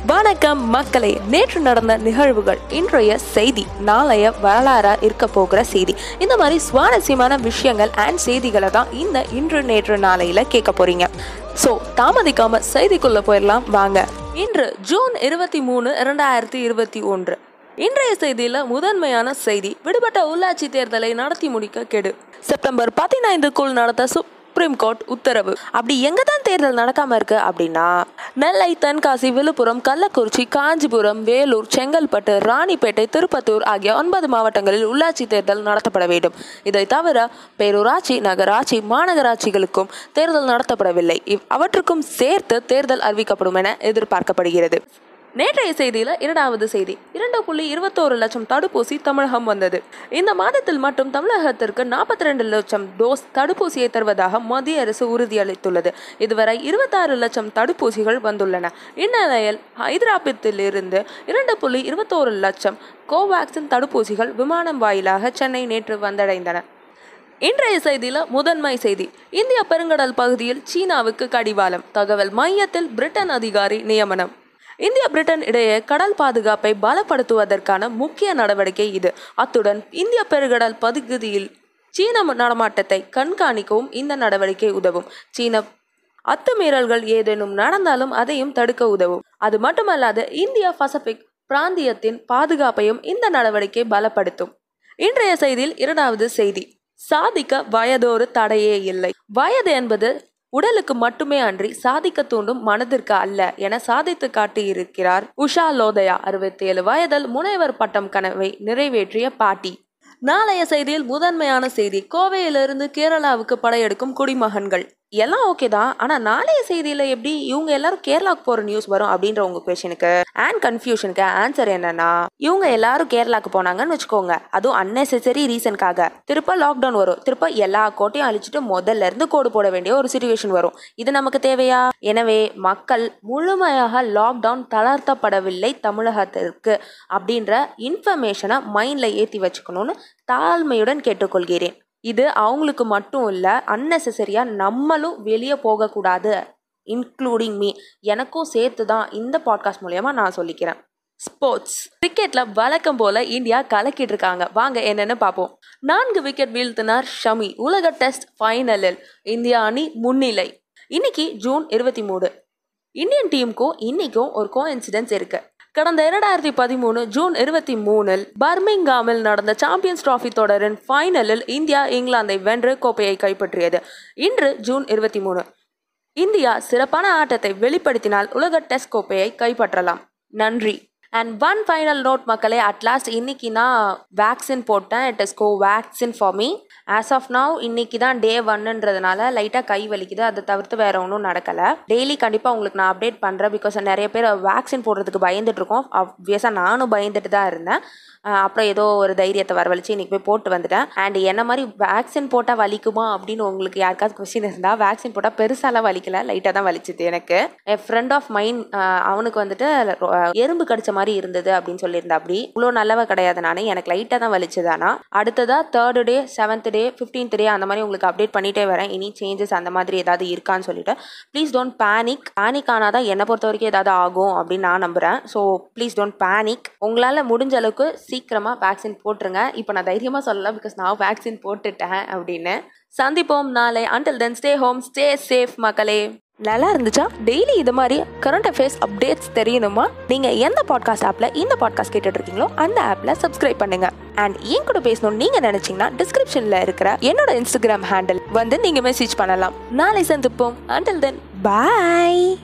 வணக்கம் மக்களே நேற்று நடந்த நிகழ்வுகள் இன்றைய செய்தி நாளைய வரலாறா இருக்க போகிற செய்தி. இந்த மாதிரி சுவாரஸ்யமான விஷயங்கள் அண்ட் செய்திகளை தான் இந்த இன்று நேற்று நாளையில கேட்க போறீங்க. ஸோ தாமதிக்காம செய்திக்குள்ள போயிடலாம் வாங்க. இன்று ஜூன் இருபத்தி மூணு இரண்டாயிரத்தி இருபத்தி ஒன்று. இன்றைய செய்தியில முதன்மையான செய்தி விடுபட்ட உள்ளாட்சி தேர்தலை நடத்தி முடிக்க கெடு. செப்டம்பர் பதினைந்துக்குள் நடத்த சுப்ரீம் கோர்ட் உத்தரவு. அப்படி எங்க தான் தேர்தல் நடக்காம இருக்கு அப்படின்னா நெல்லை தென்காசி விழுப்புரம் கள்ளக்குறிச்சி காஞ்சிபுரம் வேலூர் செங்கல்பட்டு ராணிப்பேட்டை திருப்பத்தூர் ஆகிய ஒன்பது மாவட்டங்களில் உள்ளாட்சி தேர்தல் நடத்தப்பட வேண்டும். இதை தவிர பேரூராட்சி நகராட்சி மாநகராட்சிகளுக்கும் தேர்தல் நடத்தப்படவில்லை. இவ் அவற்றுக்கும் சேர்த்து தேர்தல் அறிவிக்கப்படும் என எதிர்பார்க்கப்படுகிறது. நேற்றைய செய்தியில இரண்டாவது செய்தி. இரண்டு புள்ளி இருபத்தோரு லட்சம் தடுப்பூசி தமிழகம் வந்தது. இந்த மாதத்தில் மட்டும் தமிழகத்திற்கு நாற்பத்தி ரெண்டு லட்சம் டோஸ் தடுப்பூசியை தருவதாக மத்திய அரசு உறுதியளித்துள்ளது. இதுவரை இருபத்தாறு லட்சம் தடுப்பூசிகள் வந்துள்ளன. இந்நிலையில் ஹைதராபாத்தில் இருந்து இரண்டு புள்ளி இருபத்தோரு லட்சம் கோவேக்சின் தடுப்பூசிகள் விமானம் வாயிலாக சென்னை நேற்று வந்தடைந்தன. இன்றைய செய்தியில் முதன்மை செய்தி. இந்திய பெருங்கடல் பகுதியில் சீனாவுக்கு கடிவாளம். தகவல் மையத்தில் பிரிட்டன் அதிகாரி நியமனம். இந்தியா பிரிட்டன் இடையே கடல் பாதுகாப்பை பலப்படுத்துவதற்கான முக்கிய நடவடிக்கை இது. அத்துடன் இந்திய பெருங்கடல் பகுதியில் சீன நடமாட்டத்தை கண்காணிக்கவும் இந்த நடவடிக்கை உதவும். சீன அத்துமீறல்கள் ஏதேனும் நடந்தாலும் அதையும் தடுக்க உதவும். அது மட்டுமல்லாது இந்தியா பசிபிக் பிராந்தியத்தின் பாதுகாப்பையும் இந்த நடவடிக்கை பலப்படுத்தும். இன்றைய செய்தியில் இரண்டாவது செய்தி. சாதிக்க வயதோரு தடையே இல்லை. வயது என்பது உடலுக்கு மட்டுமே அன்றி சாதிக்க தூண்டும் மனதிற்கு அல்ல என சாதித்து காட்டியிருக்கிறார் உஷா லோதயா அறுபத்தி ஏழு வயதில் முனைவர் பட்டம் கனவை நிறைவேற்றிய பாட்டி. நாளைய செய்தியில் முதன்மையான செய்தி கோவையிலிருந்து கேரளாவுக்கு படையெடுக்கும் குடிமகன்கள். எல்லாம் ஓகே தான். ஆனால் நாளைய செய்தியில் எப்படி இவங்க எல்லாரும் கேரளாவுக்கு போகிற நியூஸ் வரும் அப்படின்ற உங்கள் கொஷனுக்கு அண்ட் கன்ஃபியூஷனுக்கு ஆன்சர் என்னன்னா இவங்க எல்லாரும் கேரளாக்கு போனாங்கன்னு வச்சுக்கோங்க. அதுவும் அன்னெசரி ரீசனுக்காக திருப்ப லாக்டவுன் வரும். திருப்ப எல்லா கோட்டையும் அழிச்சிட்டு முதல்ல இருந்து கோடு போட வேண்டிய ஒரு சுச்சுவேஷன் வரும். இது நமக்கு தேவையா? எனவே மக்கள் முழுமையாக லாக்டவுன் தளர்த்தப்படவில்லை தமிழகத்திற்கு அப்படின்ற இன்ஃபர்மேஷனை மைண்டில் ஏற்றி வச்சுக்கணும்னு தாழ்மையுடன் கேட்டுக்கொள்கிறேன். இது அவங்களுக்கு மட்டும் இல்லை அன்னெசரியாக நம்மளும் வெளியே போகக்கூடாது இன்க்ளூடிங் மீ எனக்கும் சேர்த்து தான் இந்த பாட்காஸ்ட் மூலயமா நான் சொல்லிக்கிறேன். ஸ்போர்ட்ஸ் கிரிக்கெட்ல வழக்கம் போல இந்தியா கலக்கிட்டு இருக்காங்க. வாங்க என்னென்னு பார்ப்போம். நான்கு விக்கெட் வீழ்த்தினார் ஷமி. உலக டெஸ்ட் ஃபைனலில் இந்தியா அணி முன்னிலை. இன்னைக்கு ஜூன் இருபத்தி மூணு. இந்தியன் டீமுக்கும் இன்னைக்கும் ஒரு கோ இன்சிடென்ட்ஸ் இருக்குது கடந்த இரண்டாயிரத்தி பதிமூணு ஜூன் இருபத்தி மூணில் பர்மிங்காமில் நடந்த சாம்பியன்ஸ் டிராஃபி தொடரின் ஃபைனலில் இந்தியா இங்கிலாந்தை வென்று கோப்பையை கைப்பற்றியது. இன்று ஜூன் இருபத்தி மூணு. இந்தியா சிறப்பான ஆட்டத்தை வெளிப்படுத்தினால் உலக டெஸ்ட் கோப்பையை கைப்பற்றலாம். நன்றி. அண்ட் ஒன் ஃபைனல் நோட் மக்களே அட்லாஸ்ட் இன்னைக்கு நான் வேக்சின் போட்டேன். It is go vaccine for me as of now இன்னைக்கு தான் டே ஒன்னுன்றதுனால லைட்டாக கை வலிக்குது. அதை தவிர்த்து வேற ஒன்றும் நடக்கலை. டெய்லி கண்டிப்பாக உங்களுக்கு நான் அப்டேட் பண்ணுறேன் பிகாஸ் நிறைய பேர் வேக்சின் போடுறதுக்கு பயந்துட்டு இருக்கோம். ஆப்வியஸாக நானும் பயந்துட்டு தான் இருந்தேன். அப்புறம் ஏதோ ஒரு தைரியத்தை வரவழைச்சு இன்னைக்கு போய் போட்டு வந்துட்டேன். அண்ட் என்ன மாதிரி வேக்சின் போட்டால் வலிக்குமா அப்படின்னு உங்களுக்கு யாருக்காவது கொஸ்டின் இருந்தால் வேக்சின் போட்டால் பெருசாலாம் வலிக்கல. லைட்டாக தான் வலிச்சுது எனக்கு. என் ஃப்ரெண்ட் ஆஃப் மைண்ட் அவனுக்கு வந்துட்டு எறும்பு கடிச்ச மாதிரி மாதிரி இருந்தது அப்படின்னு சொல்லியிருந்தா அப்படி இவ்வளோ நல்லவ கிடையாது நானே. எனக்கு லைட்டாக தான் வலிச்சதானா ஆனால் அடுத்ததாக third day seventh day fifteenth day அந்த மாதிரி உங்களுக்கு அப்டேட் பண்ணிட்டே வரேன். இனி சேஞ்சஸ் அந்த மாதிரி ஏதாவது இருக்கான்னு சொல்லிட்டு. ப்ளீஸ் டோன்ட் பேனிக் பேனிக் ஆனால் தான் என்னை பொறுத்த வரைக்கும் ஏதாவது ஆகும் அப்படின்னு நான் நம்புகிறேன் ஸோ ப்ளீஸ் டோன்ட் பேனிக் உங்களால் முடிஞ்ச அளவுக்கு சீக்கிரமாக வேக்சின் போட்டுருங்க. இப்போ நான் தைரியமாக சொல்லலாம் பிகாஸ் நான் வேக்சின் போட்டுட்டேன் அப்படின்னு. சந்திப்போம் நாளை. Until then stay home stay safe மக்களே. நல்லா இருந்துச்சா? டெய்லி இது மாதிரி கரண்ட் அஃபேர்ஸ் அப்டேட்ஸ் தெரியணுமா? நீங்க எந்த பாட்காஸ்ட் ஆப்ல இந்த பாட்காஸ்ட் கேட்டுட்டு இருக்கீங்களோ அந்த ஆப்ல சப்ஸ்கிரைப் பண்ணுங்க. அண்ட் என் கூட பேசணும்னு நீங்க நினைச்சீங்கன்னா டிஸ்கிரிப்ஷன்ல இருக்கிற என்னோட இன்ஸ்டாகிராம் ஹேண்டில் வந்து நீங்க மெசேஜ் பண்ணலாம். நாளை சந்திப்போம். அண்டில் தென் பாய்